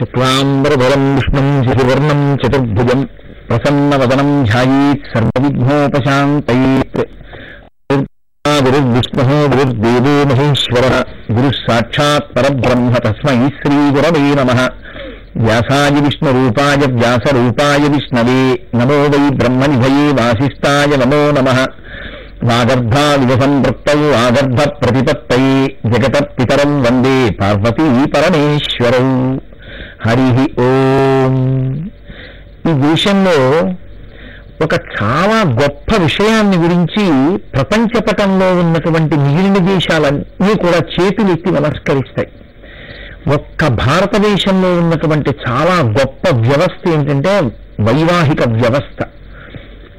శుక్లాంబరధరం విష్ణుం శిశువర్ణం చతుర్భుజం ప్రసన్నవదనం ధ్యాయీత్ సర్వవిఘ్నోపశాంతయేత్ గురుర్విష్ణు గురుర్దేవో మహేశ్వర గురు సాక్షాత్ పరబ్రహ్మ తస్మై శ్రీగురవే నమ వ్యాసాయ విష్ణురూపాయ వ్యాసరూపాయ విష్ణవే నమో వై బ్రహ్మనిధయే వాసిష్ఠాయ నమో నమ వాగర్భావివ సంపృక్తౌ వాగర్భ ప్రతిపత్తయే జగత పితరం వందే పార్వతీ పరమేశ్వరౌ హరి ఓం. ఈ దేశంలో ఒక చాలా గొప్ప విషయాన్ని గురించి ప్రపంచపటంలో ఉన్నటువంటి మిగిలిన దేశాలన్నీ కూడా చేతులెత్తి నమస్కరిస్తాయి. ఒక్క భారతదేశంలో ఉన్నటువంటి చాలా గొప్ప వ్యవస్థ ఏంటంటే వైవాహిక వ్యవస్థ.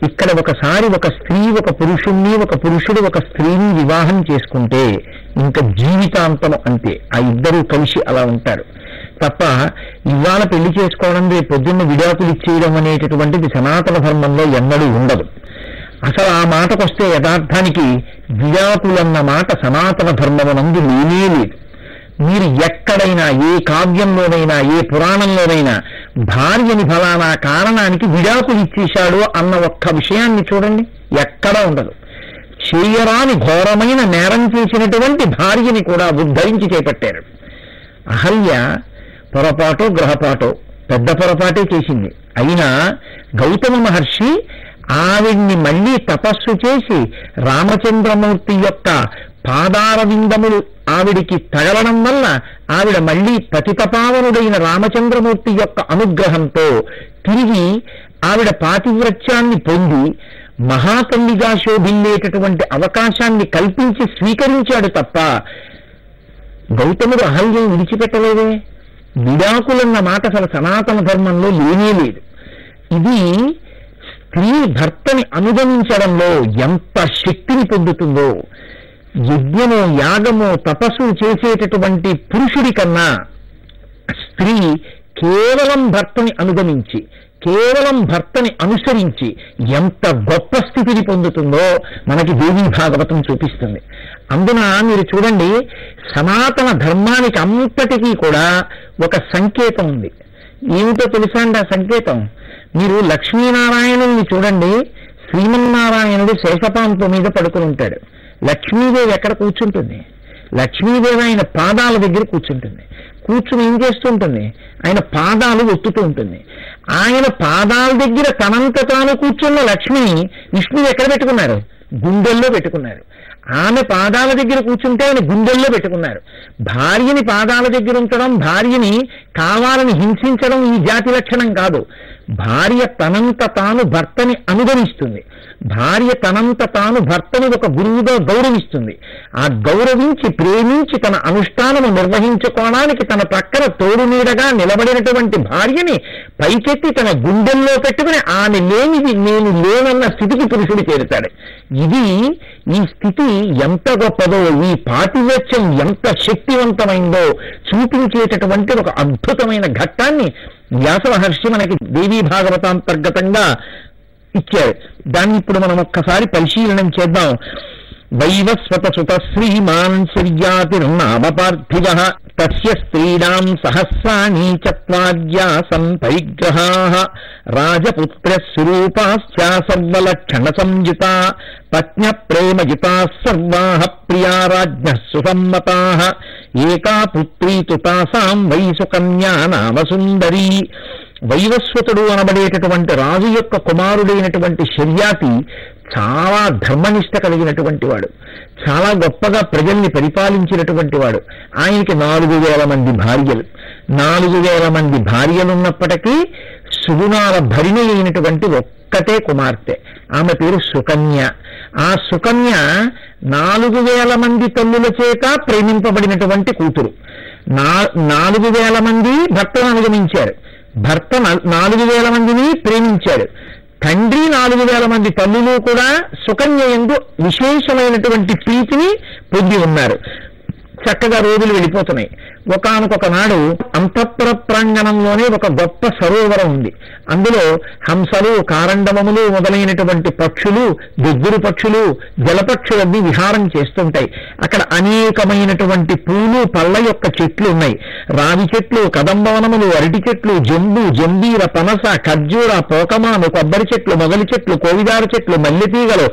ఇక్కడ ఒకసారి ఒక స్త్రీ ఒక పురుషుణ్ణి ఒక పురుషుడు ఒక స్త్రీని వివాహం చేసుకుంటే ఇంకా జీవితాంతం అంతే. ఆ ఇద్దరూ కలిసి అలా ఉంటారు. తప్ప ఇవాళ పెళ్ళి చేసుకోవడం రేపు పొద్దున్న విడాకులు ఇచ్చేయడం అనేటటువంటిది సనాతన ధర్మంలో ఎన్నడూ ఉండదు. అసలు ఆ మాటకొస్తే యథార్థానికి విడాకులన్న మాట సనాతన ధర్మమునందు లేనే లేదు. మీరు ఎక్కడైనా ఏ కావ్యంలోనైనా ఏ పురాణంలోనైనా భార్యని ఫలానా కారణానికి విడాకులు ఇచ్చేశాడు అన్న ఒక్క విషయాన్ని చూడండి ఎక్కడా ఉండదు. చేయరాని ఘోరమైన నేరం చేసినటువంటి భార్యని కూడా ఉద్ధరించి చేపట్టారు. అహల్య పొరపాటో గ్రహపాటో. పెద్ద పొరపాటే చేసింది. అయినా గౌతమ మహర్షి ఆవిడ్ని మళ్ళీ తపస్సు చేసి రామచంద్రమూర్తి యొక్క పాదారవిందములు ఆవిడికి తగలడం వల్ల ఆవిడ మళ్ళీ పతితపావనుడైన రామచంద్రమూర్తి యొక్క అనుగ్రహంతో తిరిగి ఆవిడ పాతివ్రత్యాన్ని పొంది మహాతల్లిగా శోభిల్లేటటువంటి అవకాశాన్ని కల్పించి స్వీకరించాడు తప్ప గౌతముడు అహల్యం విడిచిపెట్టలేదే? విడాకులన్న మాట అసలు సనాతన ధర్మంలో లేనే లేదు. ఇది స్త్రీ భర్తని అనుగమించడంలో ఎంత శక్తిని పొందుతుందో యజ్ఞము యాగము తపస్సు చేసేటటువంటి పురుషుడి కన్నా స్త్రీ కేవలం భర్తని అనుగమించి కేవలం భర్తని అనుసరించి ఎంత గొప్ప స్థితిని పొందుతుందో మనకి దేవీ భాగవతం చూపిస్తుంది. అందున మీరు చూడండి సనాతన ధర్మానికి అంతటికీ కూడా ఒక సంకేతం ఉంది. ఏమిటో తెలుసా అండి ఆ సంకేతం? మీరు లక్ష్మీనారాయణుల్ని చూడండి శ్రీమన్నారాయణుడు శేషపాంపు మీద పడుకుని ఉంటాడు. లక్ష్మీదేవి ఎక్కడ కూర్చుంటుంది? లక్ష్మీదేవి ఆయన పాదాల దగ్గర కూర్చుంటుంది. కూర్చుని ఏం చేస్తుంటుంది ఆయన పాదాలు ఒత్తుతూ ఉంటుంది. ఆయన పాదాల దగ్గర తనంత తాను కూర్చున్న లక్ష్మిని విష్ణువు ఎక్కడ పెట్టుకున్నారు? గుండెల్లో పెట్టుకున్నారు. ఆమె పాదాల దగ్గర కూర్చుంటే ఆయన గుండెల్లో పెట్టుకున్నారు. భార్యని పాదాల దగ్గర ఉంచడం భార్యని కావాలని హింసించడం ఈ జాతి లక్షణం కాదు. భార్య తనంత తాను భర్తని అనుగమిస్తుంది. భార్య తనంత తాను భర్తని ఒక గురువుగా గౌరవిస్తుంది. ఆ గౌరవించి ప్రేమించి తన అనుష్ఠానము నిర్వహించుకోవడానికి తన ప్రక్కన తోడు నీడగా నిలబడినటువంటి భార్యని పైకెత్తి తన గుండెల్లో పెట్టుకుని ఆమె లేనిది నేను లేనన్న స్థితికి పురుషుడు చేరుతాడు. ఇది ఈ స్థితి ఎంత గొప్పదో ఈ పాతివేత్యం ఎంత శక్తివంతమైందో చూపించేటటువంటి ఒక అద్భుతమైన ఘట్టాన్ని వ్యాస మహర్షి మనకి దేవీ భాగవతాంతర్గతంగా ఇచ్చారు. దాన్ని ఇప్పుడు మనం ఒక్కసారి పరిశీలనం చేద్దాం. వైవస్వతసుత శ్రీమాన్ శర్యాతిర్నామ పార్థివ తస్య స్త్రీణాం సహస్రాణి చత్వార్యాసన్ పరిగ్రహా రాజపుత్ర స్వరూపాశ్చ సర్వలక్షణ సంయుత పత్న్య ప్రేమయుతా సర్వా ప్రియా రాజ్ఞ సుసమ్మతా ఏకా పుత్రీ తు తాసాం వై సుకన్యా నామ సుందరీ వైవస్వతుడు అనబడేటటువంటి రాజు యొక్క కుమారుడైనటువంటి శర్యాతి చాలా ధర్మనిష్ట కలిగినటువంటి వాడు. చాలా గొప్పగా ప్రజల్ని పరిపాలించినటువంటి వాడు. ఆయనకి నాలుగు వేల మంది భార్యలు. నాలుగు వేల మంది భార్యలున్నప్పటికీ సుగుణాల భరిణి అయినటువంటి ఒక్కటే కుమార్తె. ఆమె పేరు సుకన్య. ఆ సుకన్య నాలుగు వేల మంది తల్లుల చేత ప్రేమింపబడినటువంటి కూతురు. నా నాలుగు వేల మంది భర్తను అనుగమించారు. భర్త నాలుగు వేల మందిని ప్రేమించాడు తండ్రి నాలుగు వేల మంది తల్లులు కూడా సుకన్య ఎందు విశేషమైనటువంటి ప్రీతిని పొంది ఉన్నారు. చక్కగా రోజులు వెళ్ళిపోతున్నాయి. ఒకనకొక నాడు అంతఃపుర ప్రాంగణంలోనే ఒక గొప్ప సరోవరం ఉంది. అందులో హంసలు కారండమములు మొదలైనటువంటి పక్షులు దిగ్గురు పక్షులు జలపక్షులన్నీ విహారం చేస్తుంటాయి. అక్కడ అనేకమైనటువంటి పూలు పళ్ళ యొక్క చెట్లు ఉన్నాయి. రావి చెట్లు కదంబవనములు అరటి చెట్లు జంబు జంబీర పనస ఖర్జూర పోకమాను కొబ్బరి చెట్లు మొగలి చెట్లు కోవిదారు చెట్లు మల్లెతీగలు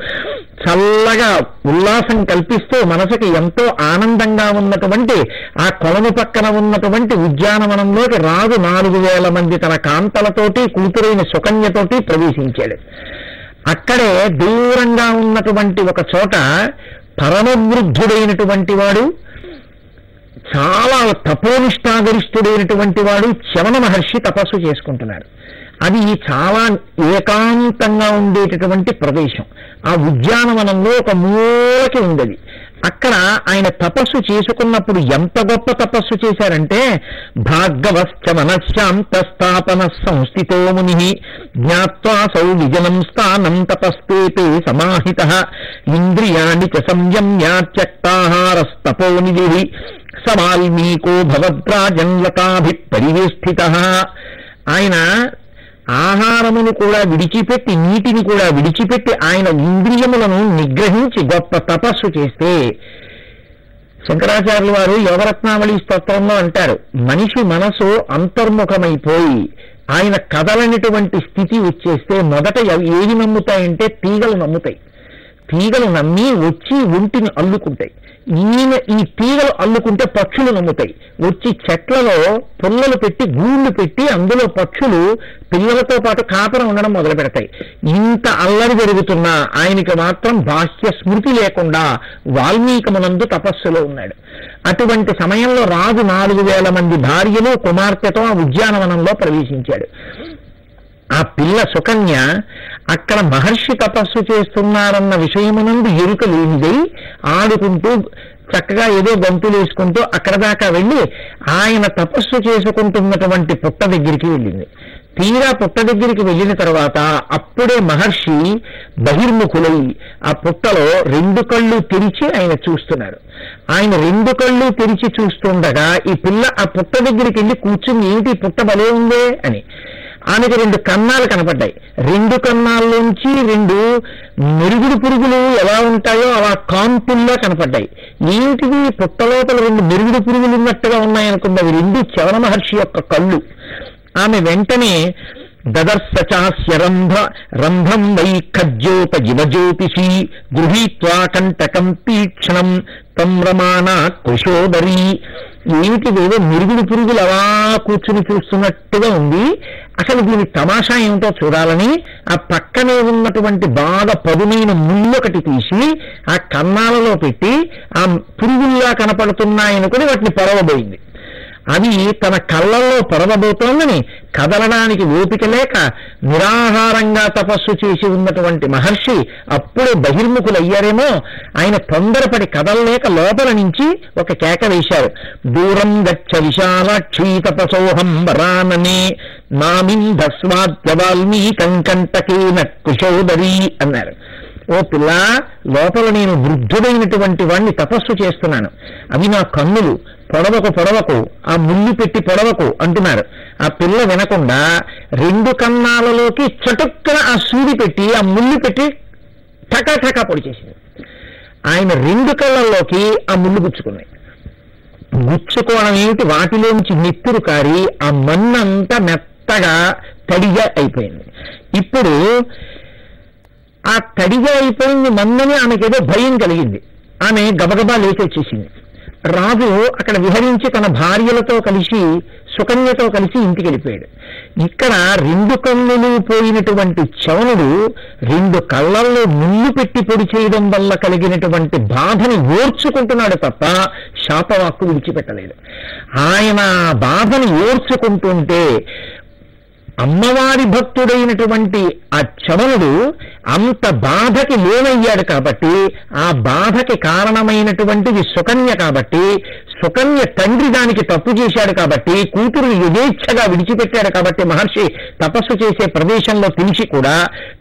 చల్లగా ఉల్లాసం కల్పిస్తూ మనసుకి ఎంతో ఆనందంగా ఉన్నటువంటి ఆ కొలను పక్కన ఉన్నటువంటి ఉద్యానవనంలోకి రాజు నాలుగు వేల మంది తన కాంతలతోటి కూతురైన సుకన్యతోటి ప్రవేశించాడు. అక్కడే దూరంగా ఉన్నటువంటి ఒక చోట పరమవృద్ధుడైనటువంటి వాడు చాలా తపోనిష్టాగరిష్ఠుడైనటువంటి వాడు చవన మహర్షి తపస్సు చేసుకుంటున్నాడు. అది చాలా ఏకాంతంగా ఉండేటటువంటి ప్రదేశం. ఆ ఉద్యానవనంలో ఒక మూలకి ఉండేది. అక్కడ ఆయన తపస్సు చేసుకున్నప్పుడు ఎంత గొప్ప తపస్సు చేశారంటే భార్గవశ్చ మనశ్శాంతస్థాపన సంస్థితో ముని జ్ఞాత్వా సౌ విజనం స్థానం తపస్తేపే సమాహిత ఇంద్రియాణి చ సంయమ్యాత్యక్తాహారస్తపో నిధి సవాల్మీకో పరివేష్ఠిత ఆయన ఆహారమును కూడా విడిచిపెట్టి నీటిని కూడా విడిచిపెట్టి ఆయన ఇంద్రియములను నిగ్రహించి గొప్ప తపస్సు చేస్తే శంకరాచార్యుల వారు యోగరత్నావళి స్తోత్రంలో అంటారు మనిషి మనసు అంతర్ముఖమైపోయి ఆయన కదలనటువంటి స్థితి వచ్చేస్తే మొదట ఏవి నమ్ముతాయంటే తీగలు నమ్ముతాయి. తీగలు నమ్మి వచ్చి ఒంటిని అల్లుకుంటాయి. ఈయన ఈ తీగలు అల్లుకుంటే పక్షులు నమ్ముతాయి. వచ్చి చెట్లలో పుల్లలు పెట్టి గూళ్ళు పెట్టి అందులో పక్షులు పిల్లలతో పాటు కాపరం ఉండడం మొదలు పెడతాయి. ఇంత అల్లరి జరుగుతున్నా ఆయనకి మాత్రం బాహ్య స్మృతి లేకుండా వాల్మీకమునందు తపస్సులో ఉన్నాడు. అటువంటి సమయంలో రాజు నాలుగు వేల మంది భార్యలు కుమార్తెతో ఆ ఉద్యానవనంలో ప్రవేశించాడు. ఆ పిల్ల సుకన్య అక్కడ మహర్షి తపస్సు చేస్తున్నారన్న విషయమునందు ఎరుక లేనిదై ఆడుకుంటూ చక్కగా ఏదో గంతులు వేసుకుంటూ అక్కడ దాకా వెళ్ళి ఆయన తపస్సు చేసుకుంటున్నటువంటి పుట్ట దగ్గరికి వెళ్ళింది. తీరా పుట్ట దగ్గరికి వెళ్ళిన తర్వాత అప్పుడే మహర్షి బహిర్ముఖులై ఆ పుట్టలో రెండు కళ్ళు తెరిచి ఆయన చూస్తున్నారు ఆయన రెండు కళ్ళు తెరిచి చూస్తుండగా ఈ పిల్ల ఆ పుట్ట దగ్గరికి వెళ్ళి కూర్చుని ఏంటి పుట్ట భలే ఉందే? అని. ఆమెకు రెండు కన్నాలు కనపడ్డాయి. రెండు కన్నాల్లోంచి రెండు మెరుగుడు పురుగులు ఎలా ఉంటాయో అలా కాంతుల్లో కనపడ్డాయి. ఏంటిది? పుట్టలోపల రెండు మెరుగుడు పురుగులు ఉన్నట్టుగా ఉన్నాయనుకుంది? అవి రెండు చవన మహర్షి యొక్క కళ్ళు. ఆమె వెంటనే దదర్శచాస్య రంభ రంభం వై ఖజ్జోత జివజ్యోతిషి గృహీత్వా కంటకం తీక్షణం తం రమాణ కుశోదరి. ఏమిటి ఏదో మిరుగుడు పురుగులు అలా కూర్చుని చూస్తున్నట్టుగా ఉంది. అసలు దీని తమాషా ఏమిటో చూడాలని ఆ పక్కనే ఉన్నటువంటి బాగా పదునైన ముళ్ళొకటి తీసి ఆ కన్నాలలో పెట్టి ఆ పురుగుల్లా కనపడుతున్నాయనుకుని వాటిని పొరవబోయింది. అది తన కళ్ళల్లో పొరబోతోందని కదలడానికి ఓపిక లేక నిరాహారంగా తపస్సు చేసి ఉన్నటువంటి మహర్షి అప్పుడే బహిర్ముఖులయ్యారేమో. ఆయన తొందరపడి కదలలేక లోపల నుంచి ఒక కేక వేశారు. దూరం గచ్చ విశాలాక్షీ తపసోహం వరాననే నామింధస్వాద్య వాల్మీకం కంటకేన కుశోదరి అన్నారు. ఓ పిల్ల లోపల నేను వృద్ధుడైనటువంటి వాణ్ణి తపస్సు చేస్తున్నాను. అవి నా కన్నులు పొడవకు పొడవకు ఆ ముళ్ళు పెట్టి పొడవకు అంటున్నారు. ఆ పిల్ల వినకుండా రెండు కన్నాలలోకి చటుక్కన ఆ సూది పెట్టి ఆ ముళ్ళు పెట్టి ఠకా ఠకా పొడి చేసింది. ఆయన రెండు కళ్ళల్లోకి ఆ ముళ్ళు గుచ్చుకున్నాయి. గుచ్చుకోవడం ఏమిటి? వాటిలోంచి నెత్తురు కారి ఆ మన్నంతా మెత్తగా తడిగా అయిపోయింది. ఇప్పుడు ఆ తడిగా అయిపోయింది మందని ఆమెకేదో భయం కలిగింది. ఆమె గబగబా లేచి వచ్చేసింది రాజు అక్కడ విహరించి తన భార్యలతో కలిసి సుకన్యతో కలిసి ఇంటికి వెళ్ళిపోయాడు ఇక్కడ రెండు కన్నులు పోయినటువంటి చవనుడు రెండు కళ్ళల్లో ముళ్ళు పెట్టి పొడి చేయడం వల్ల కలిగినటువంటి బాధని ఓర్చుకుంటున్నాడు తప్ప శాపవాక్కు విడిచిపెట్టలేదు. ఆయన బాధని ఓర్చుకుంటుంటే అమ్మవారి భక్తుడైనటువంటి ఆ చవనుడు అంత బాధకి లోనయ్యాడు కాబట్టి ఆ బాధకి కారణమైనటువంటిది సుకన్య కాబట్టి సుకన్య తండ్రి దానికి తప్పు చేశాడు కాబట్టి కూతురు యథేచ్ఛగా విడిచిపెట్టాడు కాబట్టి మహర్షి తపస్సు చేసే ప్రదేశంలో తెలిసి కూడా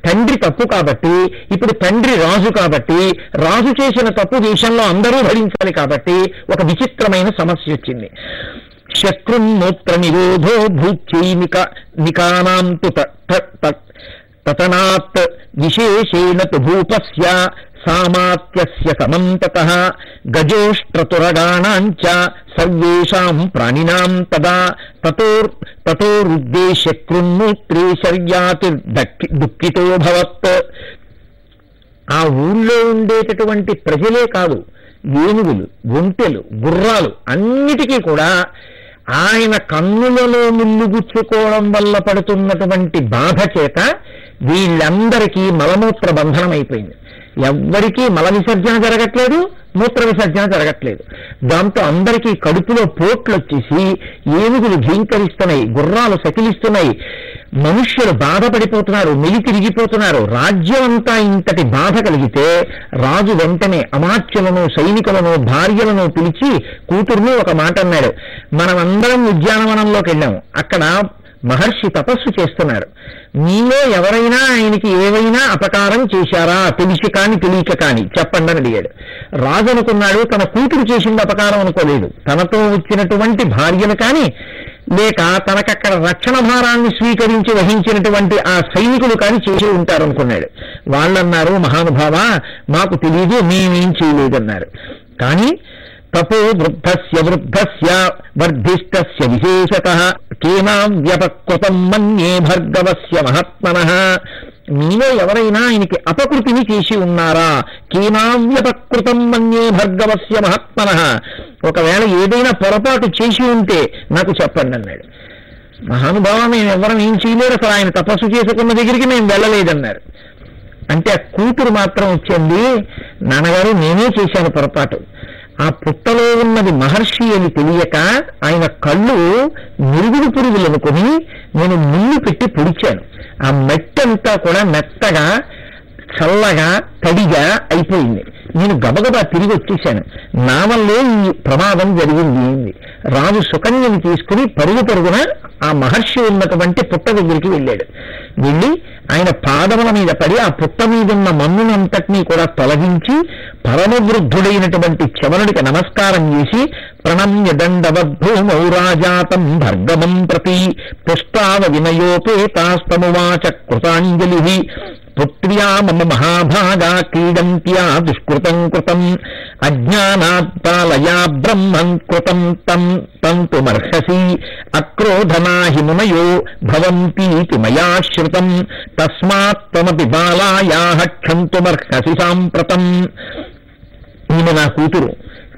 తండ్రి తప్పు కాబట్టి ఇప్పుడు తండ్రి రాజు కాబట్టి రాజు చేసిన తప్పు దేశంలో అందరూ భరించాలి కాబట్టి ఒక విచిత్రమైన సమస్య వచ్చింది. శత్రున్మూత్ర నిరోధో భూచైనిక నికానాం తు తతనాత్ విశేషేణ తు భూపస్య సామాత్యస్య సమంతత గజోష్ట్రతురగాణాంచ సర్వేషాం ప్రాణినాం తదా తతోర్ తతోరుద్దేశ్య కృన్మూత్రే శర్యాతిర్దక్కి దుఃఖితో భవత్. ఆ ఊళ్ళో ఉండేటటువంటి ప్రజలే కాదు ఏనుగులు ఒంటెలు గుర్రాలు అన్నిటికీ కూడా ఆయన కన్నులలో ముల్లుగుచ్చుకోవడం వల్ల పడుతున్నటువంటి బాధ చేత వీళ్ళందరికీ మలమూత్ర బంధనం అయిపోయింది. ఎవ్వరికీ మల విసర్జన జరగట్లేదు మూత్ర విసర్జన జరగట్లేదు. దాంతో అందరికీ కడుపులో పోట్లు వచ్చేసి ఏనుగులు భీంకరిస్తున్నాయి గుర్రాలు సకిలిస్తున్నాయి మనుష్యులు బాధపడిపోతున్నారు మెలి తిరిగిపోతున్నారు. రాజ్యం అంతా ఇంతటి బాధ కలిగితే రాజు వెంటనే అమాత్యులను సైనికులను భార్యలను పిలిచి కూతుర్ని ఒక మాట అన్నాడు. మనమందరం ఉద్యానవనంలోకి వెళ్ళాము అక్కడ మహర్షి తపస్సు చేస్తున్నారు. మీలో ఎవరైనా ఆయనకి ఏవైనా అపకారం చేశారా? తెలిసి కాని తెలియక కాని చెప్పండి అని అడిగాడు. రాజు అనుకున్నాడు తన కూతురు చేసింది అపకారం అనుకోలేదు. తనతో వచ్చినటువంటి భార్యను కాని లేక తనకక్కడ రక్షణ భారాన్ని స్వీకరించి వహించినటువంటి ఆ సైనికులు కానీ చేసి ఉంటారనుకున్నాడు. వాళ్ళన్నారు మహానుభావ మాకు తెలియదు మేమేం చేయలేదన్నారు. కానీ తపో వృద్ధస్య వృద్ధస్య వర్ధిష్టస్య విశేషత కేనాం వ్యపకృతం మన్యే భర్గవస్య మహాత్మన. మీలో ఎవరైనా ఆయనకి అపకృతిని చేసి ఉన్నారా? కీనావ్యపకృతం మన్యే భర్గవస్య మహాత్మన. ఒకవేళ ఏదైనా పొరపాటు చేసి ఉంటే నాకు చెప్పండి అన్నాడు. మహానుభావ మేము ఎవరం ఏం చేయలేరు అసలు ఆయన తపస్సు చేసుకున్న దగ్గరికి మేము వెళ్ళలేదన్నారు. అంటే ఆ కూతురు మాత్రం వచ్చింది నాన్నగారు నేనే చేశాను పొరపాటు. ఆ పుట్టలో ఉన్నది మహర్షి అని తెలియక ఆయన కళ్ళు మిరుగుడు పురుగులు అనుకుని నేను ముళ్ళు పెట్టి పొడిచాను. ఆ మట్టి అంతా కూడా మెత్తగా చల్లగా తడిగా అయిపోయింది. నేను గబగబా తిరిగి వచ్చేసాను. నా వల్లే ఈ ప్రమాదం జరిగింది. ఏంది రాజు సుకన్యని తీసుకుని పరుగు పరుగున ఆ మహర్షి ఉన్నటువంటి పుట్ట దగ్గరికి వెళ్ళాడు. వెళ్ళి ఆయన పాదముల మీద పడి ఆ పుట్ట మీదున్న మన్నునంతటినీ కూడా తొలగించి పరమవృద్ధుడైనటువంటి చవనుడికి నమస్కారం చేసి ప్రణమ్య దండవద్భూమౌ రాజాతం భర్గమం ప్రతి పుష్పావ వినయోపేతాస్తమువాచ కృతాంజలి పృథ్వ్యా మమ మహాభాగా క్రీడంత్యా దుష్కృతం కృతం అజ్ఞానాత్పాలయా బ్రహ్మం కృతం తం తంతుమర్హసి అక్రోధనా మునయో భవంతీతి మయా శ్రుతం తస్మాత్ తమపి బాలాయా క్షంతుమర్హసి సాంప్రతం ఈమె నా కూతురు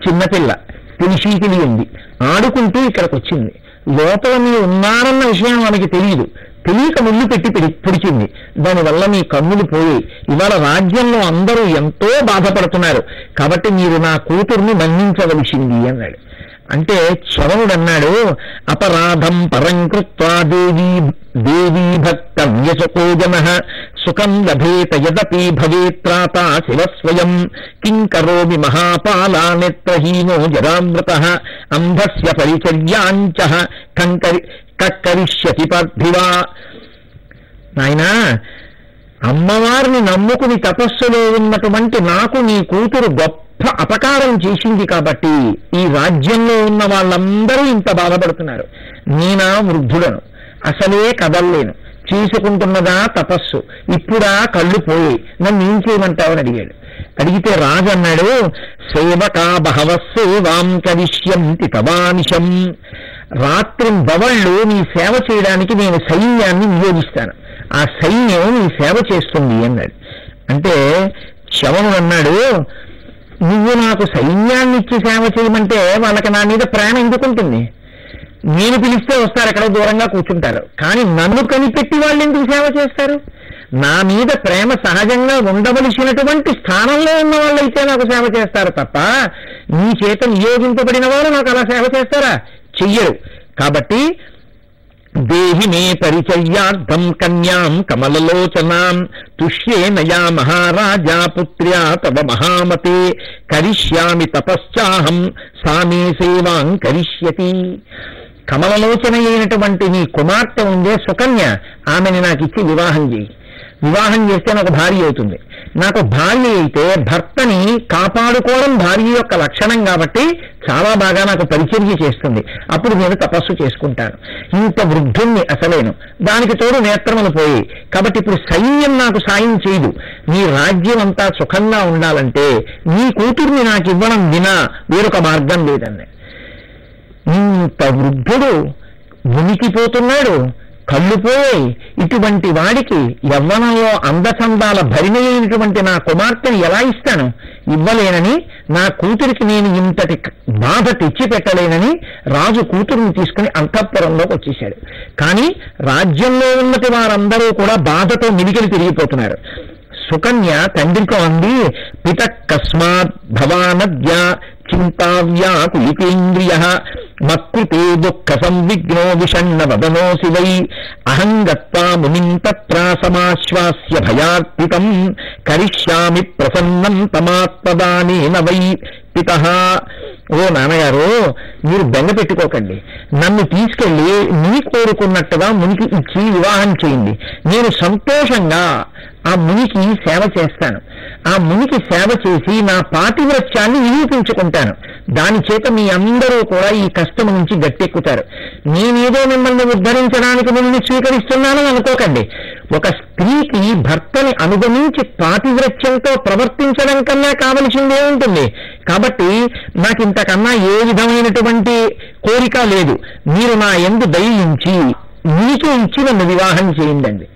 చిన్నపిల్ల తెలిసి తెలియంది ఆడుకుంటూ ఇక్కడికి వచ్చింది. లోపల మీరు ఉన్నారన్న విషయం మనకి తెలియదు తెలియక ముళ్ళు పెట్టి పిడి- పిడిచింది. దానివల్ల మీ కన్నులు పోయి. ఇవాళ రాజ్యంలో అందరూ ఎంతో బాధపడుతున్నారు. కాబట్టి మీరు నా కూతుర్ని మన్నించవలసింది అన్నాడు. అంటే చవనుడు అన్నాడు అపరాధం పరం కృత్వా దేవీ దేవీ భక్త వ్యసకోజన సుఖం లభేత యదపి భవేత్రాత శివ స్వయం కిం కరోమి మహాపాలా నేత్రహీనో జరామృత అంధస్య పరిచర్యాంచ కంకరి కక్కరిష్యతి పర్ధివా నాయనా అమ్మవారిని నమ్ముకుని తపస్సులో ఉన్నటువంటి నాకు నీ కూతురు గొప్ప అపకారం చేసింది కాబట్టి ఈ రాజ్యంలో ఉన్న వాళ్ళందరూ ఇంత బాధపడుతున్నారు. నేనా వృద్ధుడను? అసలే కదల్లేను. చేసుకుంటున్నదా తపస్సు. ఇప్పుడా కళ్ళు పోయి. నన్ను ఏం చేయమంటావని అడిగాడు. అడిగితే రాజు అన్నాడు సేవకా బహవ సేవాం కరిష్యంతి తవానిషం రాత్రి బవళ్ళు నీ సేవ చేయడానికి నేను సైన్యాన్ని నియోగిస్తాను ఆ సైన్యం నీ సేవ చేస్తుంది అన్నాడు. అంటే శవణుడు అన్నాడు నువ్వు నాకు సైన్యాన్ని ఇచ్చి సేవ చేయమంటే వాళ్ళకి నా మీద ప్రేమ ఎందుకుంటుంది నేను పిలిస్తే వస్తారు ఎక్కడో దూరంగా కూర్చుంటారు. కానీ నన్ను కనిపెట్టి వాళ్ళు ఎందుకు సేవ చేస్తారు? నా మీద ప్రేమ సహజంగా ఉండవలసినటువంటి స్థానంలో ఉన్న వాళ్ళైతే నాకు సేవ చేస్తారు తప్ప నీ చేత నియోగింపబడిన వారు నాకు అలా సేవ చేస్తారా? చెయ్యరు కాబట్టి దేహి మే పరిచర్యార్థం కన్యాం కమలలోచనాం తుష్యే నయా మహారాజా పుత్ర్యా తవ మహామతే కరిష్యామి తపశ్చాహం సామే సేవాం కరిష్యతి. కమలలోచన అయినటువంటి నీ కుమార్తె ఉందే సుకన్య. ఆమెని నాకు ఇచ్చి వివాహం చేయి. వివాహం చేస్తే నాకు భార్య అవుతుంది. నాకు భార్య అయితే భర్తని కాపాడుకోవడం భార్య యొక్క లక్షణం కాబట్టి చాలా బాగా నాకు పరిచర్య చేస్తుంది. అప్పుడు నేను తపస్సు చేసుకుంటాను. ఇంత వృద్ధుణ్ణి అసలేను. దానికి తోడు నేత్రములు పోయి. కాబట్టి ఇప్పుడు సైన్యం నాకు సాయం చేయదు. నీ రాజ్యం అంతా సుఖంగా ఉండాలంటే నీ కూతుర్ని నాకు ఇవ్వడం వినా వేరొక మార్గం లేదండి ఇంత వృద్ధుడు ఉనికిపోతున్నాడు కళ్ళుపోయి ఇటువంటి వాడికి యవ్వనంలో అందచందాల భరిణైనటువంటి నా కుమార్తెను ఎలా ఇస్తాను? ఇవ్వలేనని నా కూతురికి నేను ఇంతటి బాధ తెచ్చిపెట్టలేనని రాజు కూతురుని తీసుకుని అంతఃపురంలోకి వచ్చేశాడు. కానీ రాజ్యంలో ఉన్నటి వారందరూ కూడా బాధతో మిలికిలి తిరిగిపోతున్నారు. సుకన్య తండ్రితో అంది పిత కస్మాత్ భవానద్య చింతావ్యాకులితేంద్రియ మత్కృతే దుఃఖ సంవిఘ్నో విషణ్ణ వదనోసి వై అహం గత్వా మునిం తత్ర సమాశ్వాస్య భయార్పితం కరిష్యామి ప్రసన్నం తమాత్మదానేన వై పిత ఓ నాన్నగారు మీరు బెంగ పెట్టుకోకండి. నన్ను తీసుకెళ్ళి నీ కోరుకున్నట్టుగా మునికి ఇచ్చి వివాహం చేయండి. నేను సంతోషంగా ఆ మునికి సేవ చేస్తాను. ఆ మునికి సేవ చేసి నా పాతివ్రత్యాన్ని నిరూపించుకుంటాను దాని చేత మీ అందరూ కూడా ఈ కష్టం నుంచి గట్టెక్కుతారు. నేనేదో మిమ్మల్ని ఉద్ధరించడానికి మిమ్మల్ని స్వీకరిస్తున్నానని అనుకోకండి. ఒక స్త్రీకి భర్తని అనుగమించి పాతివ్రత్యంతో ప్రవర్తించడం కన్నా కావలసిందే ఉంటుంది. కాబట్టి నాకు ఇంతకన్నా ఏ విధమైనటువంటి కోరిక లేదు. మీరు నా ఎందు దయించి మీకు ఇచ్చి నన్ను వివాహం చేయండి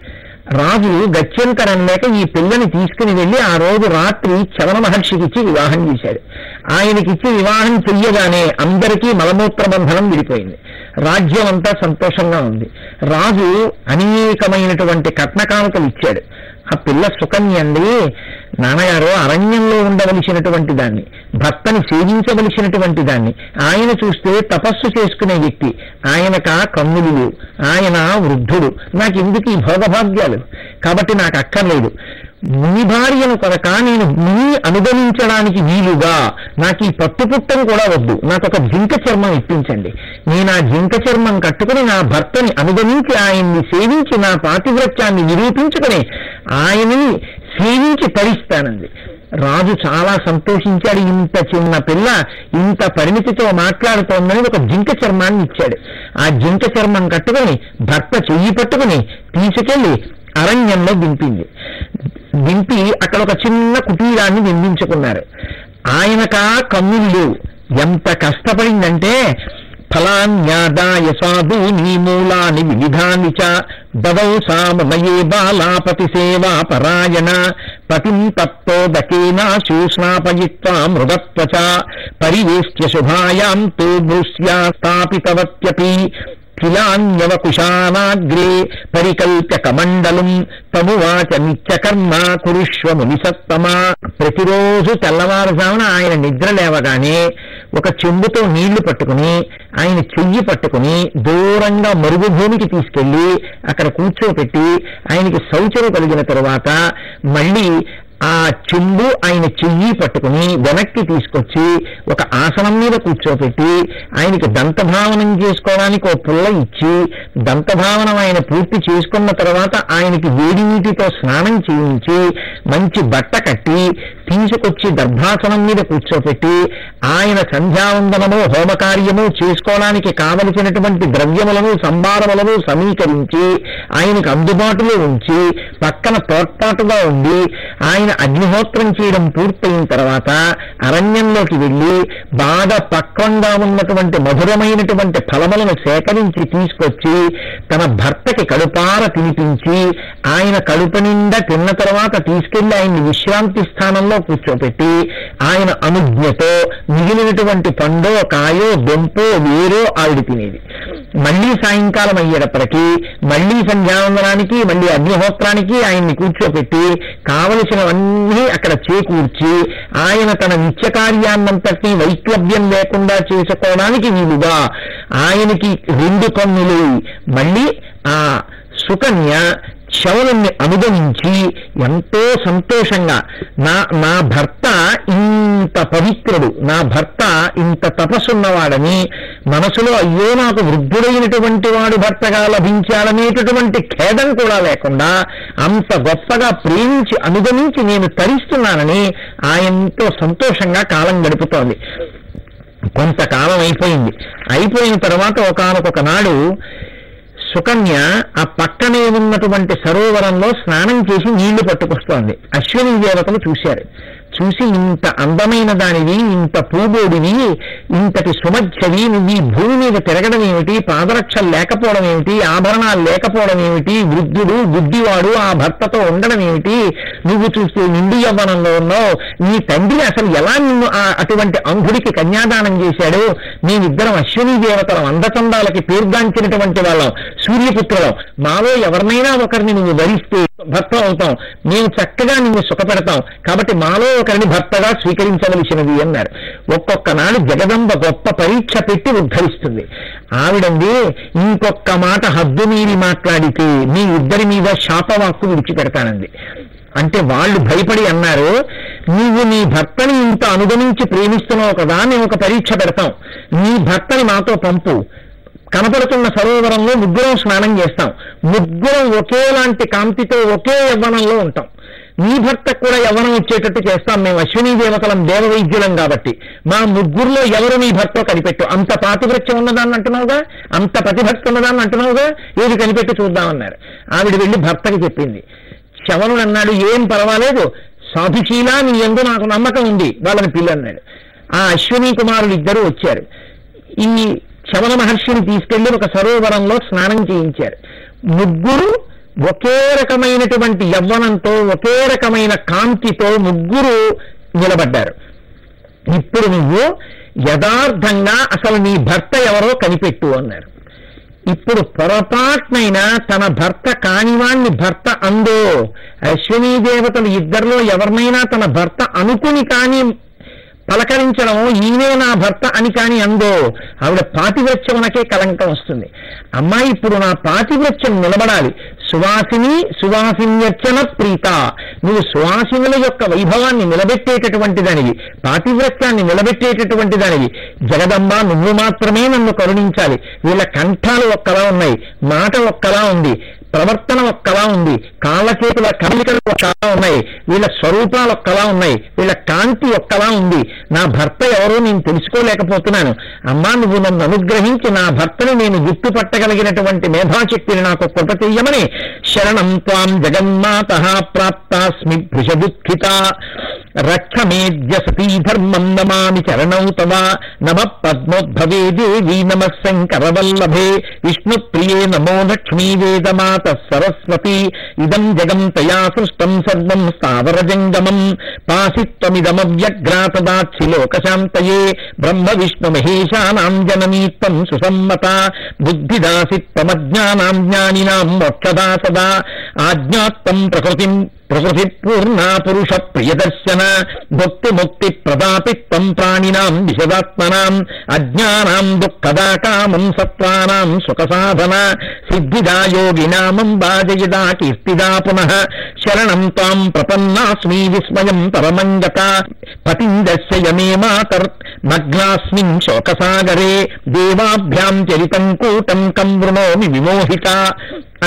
రాజు గత్యంతరం లేక ఈ పిల్లని తీసుకుని వెళ్ళి ఆ రోజు రాత్రి చవన మహర్షికి ఇచ్చి వివాహం చేశాడు. ఆయనకిచ్చి వివాహం చెయ్యగానే అందరికీ మలమూత్ర బంధనం విడిపోయింది. రాజ్యం అంతా సంతోషంగా ఉంది. రాజు అనేకమైనటువంటి కట్నకానుకలు ఇచ్చాడు. ఆ పిల్ల సుకన్య అండి నాన్నగారు అరణ్యంలో ఉండవలసినటువంటి దాన్ని భర్తని సేవించవలసినటువంటి దాన్ని ఆయన చూస్తే తపస్సు చేసుకునే వ్యక్తి ఆయనక కన్నులు ఆయన వృద్ధుడు నాకు ఎందుకు ఈ భోగభాగ్యాలు? కాబట్టి నాకు అక్కర్లేదు. ముని భార్యను కనుక నేను ముని అనుగమించడానికి వీలుగా నాకు ఈ పట్టుపుట్టను కూడా వద్దు. నాకు ఒక జింక చర్మం ఇప్పించండి. నేను ఆ జింక చర్మం కట్టుకుని నా భర్తని అనుగమించి ఆయన్ని సేవించి నా పాతివ్రత్యాన్ని నిరూపించుకుని ఆయన్ని సేవించి తరిస్తానండి రాజు చాలా సంతోషించాడు. ఇంత చిన్న పిల్ల ఇంత పరిమితితో మాట్లాడుతోందని ఒక జింక చర్మాన్ని ఇచ్చాడు. ఆ జింక చర్మం కట్టుకుని భర్త చెయ్యి పట్టుకుని తీసుకెళ్ళి అరణ్యంలో దింపింది. దింపి అక్కడ ఒక చిన్న కుటీరాన్ని నిర్మించుకున్నారు. ఆయనక కన్నులు లేవు. ఎంత కష్టపడిందంటే ఫలాన్యాదాయ సాధు మూలాని వివిధాని చ దదౌ సామమయే బాలాపతి సేవా పరాయణ పతిం తప్తోదకేనాశు స్నాపయిత్వా మృగత్వచ పరివేష్ట్య శుభాయాం తో భృశ్యా స్థాపితవత్యపి కిలాన్యవకుశానాగ్రే పరికల్ప్య కమండలం తమువాచ నిత్యకర్మ కురుష్వ మునిసత్తమా ప్రతిరోజు తెల్లవారుజామున ఆయన నిద్ర లేవగానే ఒక చెంబుతో నీళ్ళు పట్టుకుని ఆయన చెయ్యి పట్టుకుని దూరంగా మరుగుభూమికి తీసుకెళ్ళి అక్కడ కూర్చోపెట్టి ఆయనకి శౌచం కలిగిన తరువాత మళ్ళీ ఆ చెంబు ఆయన చెయ్యి పట్టుకుని వెనక్కి తీసుకొచ్చి ఒక ఆసనం మీద కూర్చోపెట్టి ఆయనకి దంతభావనం చేసుకోవడానికి ఒక పుల్ల ఇచ్చి దంతభావనం ఆయన పూర్తి చేసుకున్న తర్వాత ఆయనకి వేడి నీటితో స్నానం చేయించి మంచి బట్ట కట్టి తీసుకొచ్చి దర్భాసనం మీద కూర్చోపెట్టి ఆయన సంధ్యావందనము హోమకార్యము చేసుకోవడానికి కావలసినటువంటి ద్రవ్యములను సంభారములను సమీకరించి ఆయనకు అందుబాటులో ఉంచి పక్కన తోడ్పాటుగా ఉండి ఆయన అగ్నిహోత్రం చేయడం పూర్తయిన తర్వాత అరణ్యంలోకి వెళ్ళి బాగా పక్వంగా ఉన్నటువంటి మధురమైనటువంటి ఫలములను సేకరించి తీసుకొచ్చి తన భర్తకి కడుపార తినిపించి ఆయన కడుపు నిండా తిన్న తర్వాత తీసుకెళ్ళి ఆయన్ని విశ్రాంతి స్థానంలో కూర్చోపెట్టి ఆయన అనుజ్ఞతో మిగిలినటువంటి పండో కాయో దొంపో వేరో ఆవిడ తినేది. మళ్ళీ సాయంకాలం అయ్యేటప్పటికీ మళ్ళీ సంధ్యావందనానికి మళ్ళీ అగ్నిహోత్రానికి ఆయన్ని కూర్చోపెట్టి కావలసినవన్నీ అక్కడ చేకూర్చి ఆయన తన నిత్య కార్యాన్నంతటినీ వైక్లభ్యం లేకుండా చేసుకోవడానికి వీలుగా ఆయనకి రెండు కన్నులు. మళ్ళీ ఆ సుకన్య శవనుణ్ణి అనుగమించి ఎంతో సంతోషంగా నా నా భర్త ఇంత పవిత్రుడు నా భర్త ఇంత తపస్సున్నవాడని మనసులో అయ్యో నాకు వృద్ధుడైనటువంటి వాడు భర్తగా లభించాలనేటటువంటి ఖేదం కూడా లేకుండా అంత గొప్పగా ప్రేమించి అనుగమించి నేను తరిస్తున్నానని ఆయనతో సంతోషంగా కాలం గడుపుతోంది. కొంతకాలం అయిపోయింది. అయిపోయిన తర్వాత ఒకనొక నాడు సుకన్య ఆ పక్కనే ఉన్నటువంటి సరోవరంలో స్నానం చేసి నీళ్ళు పట్టుకొస్తోంది. అశ్విని దేవతలు చూశారు. చూసి ఇంత అందమైన దానివి ఇంత పూబోడివి ఇంతటి సుమధ్యవి నువ్వు ఈ భూమి మీద తిరగడం ఏమిటి? పాదరక్షలు లేకపోవడం ఏమిటి? ఆభరణాలు లేకపోవడం ఏమిటి? వృద్ధుడు గుడ్డివాడు ఆ భర్తతో ఉండడం ఏమిటి? నువ్వు చూస్తే నిండు యవ్వనంలో ఉన్నావు. నీ తండ్రి అసలు ఎలా నిన్ను ఆ అటువంటి అంధుడికి కన్యాదానం చేశాడు? మేమిద్దరం అశ్విని దేవతలం అందచందాలకి పేర్గాంచినటువంటి వాళ్ళం సూర్యపుత్రులం. మాలో ఎవరినైనా ఒకరిని నువ్వు ధరిస్తే భర్త అవుతాం. మేము చక్కగా నిన్ను సుఖపెడతాం. కాబట్టి మాలో ఒకరిని భర్తగా స్వీకరించవలసినది అన్నారు. ఒక్కొక్క నాడు జగదంబ గొప్ప పరీక్ష పెట్టి ఉద్ధరిస్తుంది. ఆవిడంది ఇంకొక్క మాట హద్దు మీరి మాట్లాడితే మీ ఇద్దరి మీద శాపవాక్కు విడిచిపెడతానండి అంటే వాళ్ళు భయపడి అన్నారు నీవు నీ భర్తని ఇంత అనుగమించి ప్రేమిస్తున్నావు కదా మేము ఒక పరీక్ష పెడతాం. నీ భర్తని మాతో పంపు. కనపడుతున్న సరోవరంలో ముగ్గురం స్నానం చేస్తాం. ముగ్గురం ఒకేలాంటి కాంతితో ఒకే యవ్వనంలో ఉంటాం. నీ భర్తకు కూడా యవ్వనం వచ్చేటట్టు చేస్తాం. మేము అశ్విని దేవతలం దేవవైద్యులం కాబట్టి. మా ముగ్గురులో ఎవరు నీ భర్త కనిపెట్టు? అంత పాతివృత్యం ఉన్నదాన్ని అంటున్నావుగా? అంత ప్రతిభక్తి ఉన్నదాన్ని అంటున్నావుగా? ఏది కనిపెట్టి చూద్దామన్నారు. ఆవిడ వెళ్ళి భర్తకి చెప్పింది. శవనుడు అన్నాడు ఏం పర్వాలేదు. సాధుశీల నీ ఎందు నాకు నమ్మకం ఉంది. వాళ్ళని పిల్లన్నాడు. ఆ అశ్విని కుమారులు ఇద్దరు వచ్చారు. ఈ శవన మహర్షిని తీసుకెళ్ళి ఒక సరోవరంలో స్నానం చేయించారు. ముగ్గురు ఒకే రకమైనటువంటి యవ్వనంతో ఒకే రకమైన కాంతితో ముగ్గురు నిలబడ్డారు. ఇప్పుడు నువ్వు యథార్థంగా అసలు నీ భర్త ఎవరో కనిపెట్టు అన్నారు. ఇప్పుడు పొరపాటునైనా తన భర్త కానివాణ్ణి భర్త అందో అశ్వినీ దేవతలు ఇద్దరిలో ఎవరినైనా తన భర్త అనుకుని కాని పలకరించడం ఈయనే నా భర్త అని కాని అందో ఆవిడ పాతివ్రత్యమునకే కలంకం వస్తుంది. అమ్మాయి ఇప్పుడు నా పాతివ్రత్యం నిలబడాలి. సువాసిని సువాసిన్యర్చన ప్రీత. నువ్వు సువాసినుల యొక్క వైభవాన్ని నిలబెట్టేటటువంటి దానివి పాతివ్రత్యాన్ని నిలబెట్టేటటువంటి దానివి జగదంబ నువ్వు మాత్రమే నన్ను కరుణించాలి. వీళ్ళ కంఠాలు ఒక్కలా ఉన్నాయి మాట ఒక్కలా ఉంది. ప్రవర్తన ఒక్కలా ఉంది. కాళ్ళ చేతుల కదలికలు ఒక్కలా ఉన్నాయి. వీళ్ళ స్వరూపాలు ఒక్కలా ఉన్నాయి. వీళ్ళ కాంతి ఒక్కలా ఉంది. నా భర్త ఎవరో నేను తెలుసుకోలేకపోతున్నాను. అమ్మా నువ్వు నన్ను అనుగ్రహించి నా భర్తను నేను గుర్తుపట్టగలిగినటువంటి మేధాశక్తిని నాకు కృప చెయ్యమని శరణం త్వాం జగన్మాత ప్రాప్తాస్మి భృషదుఃఖిత రక్షమేద్య సతీ ధర్మం నమామి చరణౌ తవ నమ పద్మోద్భవే దేవీ నమ శంకరవల్లభే. విష్ణుప్రియే నమో లక్ష్మీ వేదమాత సరస్వతి. ఇదం జగం తయా సృష్టం సర్వం స్థావరజంగమం. పాసిత్వమిదమవ్యగ్రాతదాక్షి లోకశాంతయే. బ్రహ్మ విష్ణు మహేశానాం జననీత్వం సుసమ్మత. బుద్ధిదాసిత్వమజ్ఞానాం జ్ఞానినాం మోక్షదా సదా ఆజ్ఞాత్వం ప్రకృతిం ప్రకృతి పూర్ణా పురుష ప్రియదర్శన భక్తి ముక్తి ప్రదాపిత్వం ప్రాణినాం విశదాత్మనాం అజ్ఞానాం దుఃఖదా కామం సత్వానాం సుఖ సాధన సిద్ధిదా యోగినామం బాజయదా కీర్తిదా పునః శరణం తాం ప్రపన్నాస్మి విస్మయం పరమంగత పతిందస్య యమే మాతర్ మగ్నాస్మిన్ శోకసాగరే దేవాభ్యాం చరితం కూటం కం వృణోమి విమోహిత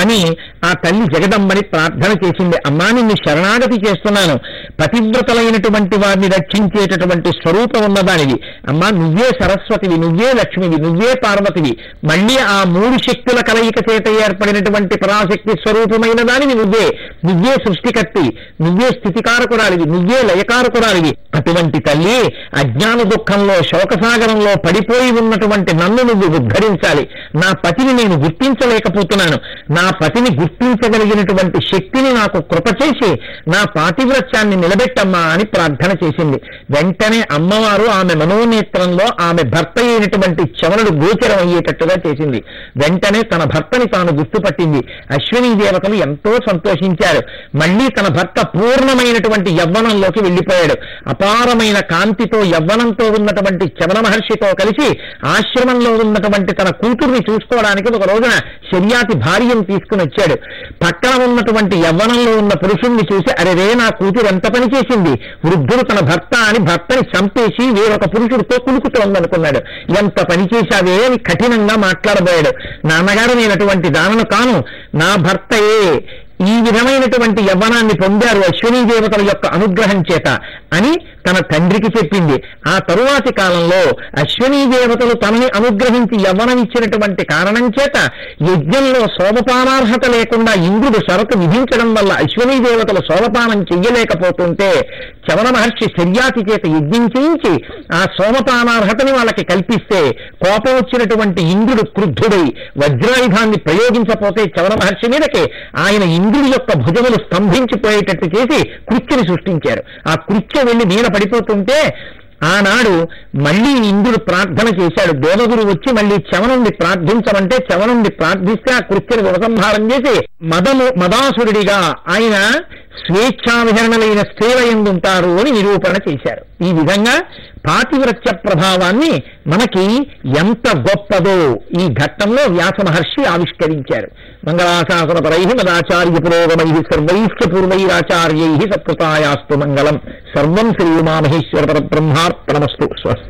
అని ఆ తల్లి జగదంబని ప్రార్థన చేసింది. అమ్మా నిన్ను శరణాగతి చేస్తున్నాను. పతివ్రతలైనటువంటి వారిని రక్షించేటటువంటి స్వరూపం ఉన్నదానివి అమ్మా నువ్వే సరస్వతివి నువ్వే లక్ష్మివి నువ్వే పార్వతివి. మళ్ళీ ఆ మూడు శక్తుల కలయిక చేత ఏర్పడినటువంటి పరాశక్తి స్వరూపమైన దానివి నువ్వే. నువ్వే సృష్టికర్తి నువ్వే స్థితికారకురాలివి నువ్వే లయకారకురాలివి. అటువంటి తల్లి అజ్ఞాన దుఃఖంలో శోకసాగరంలో పడిపోయి ఉన్నటువంటి నన్ను నువ్వు ఉద్ధరించాలి. నా పతిని నేను గుర్తించలేకపోతున్నాను. నా పతిని గుర్తించగలిగినటువంటి శక్తిని నాకు కృప చేసి నా పాతివ్రత్యాన్ని నిలబెట్టమ్మా అని ప్రార్థన చేసింది. వెంటనే అమ్మవారు ఆమె మనోనేత్రంలో ఆమె భర్త అయినటువంటి చవనుడు గోచరం అయ్యేటట్టుగా చేసింది. వెంటనే తన భర్తని తాను గుర్తుపట్టింది. అశ్విని దేవతలు ఎంతో సంతోషించారు. మళ్ళీ తన భర్త పూర్ణమైనటువంటి యవ్వనంలోకి వెళ్ళిపోయాడు. అపారమైన కాంతితో యవ్వనంతో ఉన్నటువంటి చవన మహర్షితో కలిసి ఆశ్రమంలో ఉన్నటువంటి తన కూతుర్ని చూసుకోవడానికి ఒక రోజున శర్యాతి భార్యను తీసుకుని వచ్చాడు. పక్కన ఉన్నటువంటి యవ్వనంలో ఉన్న పురుషుణ్ణి చూసి అరే నా కూతురు ఎంత పనిచేసింది. వృద్ధుడు తన భర్త అని భర్తని చంపేసి వేరొక పురుషుడితో కులుకుతోందనుకున్నాడు ఎంత పని చేశావే అని కఠినంగా మాట్లాడబోయాడు. నాన్నగారు నేను అటువంటి దానను కాను. నా భర్తయే. ఈ విధమైనటువంటి యవ్వనాన్ని పొందారు అశ్వినీ దేవతల యొక్క అనుగ్రహం చేత అని తన తండ్రికి చెప్పింది. ఆ తరువాతి కాలంలో అశ్విని దేవతలు తనని అనుగ్రహించి యవ్వనమిచ్చినటువంటి కారణం చేత యజ్ఞంలో సోమపానార్హత లేకుండా ఇంద్రుడు షరతు విధించడం వల్ల అశ్విని దేవతలు సోమపానం చెయ్యలేకపోతుంటే చవన మహర్షి శర్యాతి చేత యజ్ఞం చేయించి ఆ సోమపానార్హతని వాళ్ళకి కల్పిస్తే కోపం వచ్చినటువంటి ఇంద్రుడు క్రుద్ధుడై వజ్రాయుధాన్ని ప్రయోగించపోతే చవన మహర్షి మీదకి ఆయన ఇంద్రుడి యొక్క భుజములు స్తంభించిపోయేటట్టు చేసి కృత్యని సృష్టించారు. ఆ కృత్య వెళ్ళి మీద పడిపోతుంటే ఆనాడు మళ్ళీ ఇంద్రుడు ప్రార్థన చేశాడు. దేవగురు వచ్చి మళ్ళీ చవనుండి ప్రార్థించమంటే చవనుండి ప్రార్థిస్తే ఆ కృత్యను ఉపసంహారం చేసి మదము మదాసురుడిగా ఆయన స్వేచ్ఛావిహరణలైన స్త్రీల ఎందుంటారు అని నిరూపణ చేశారు. ఈ విధంగా పాతివ్రత్య ప్రభావాన్ని మనకి ఎంత గొప్పదో ఈ ఘట్టంలో వ్యాస మహర్షి ఆవిష్కరించారు. మంగళాశాసనపరై మదాచార్య పురోగమై సర్వైశ్చ పూర్వైరాచార్యై సత్కృతాయాస్తు మంగళం. సర్వం శ్రీ ఉమామహేశ్వర పరబ్రహ్మార్పణమస్తు స్వస్తి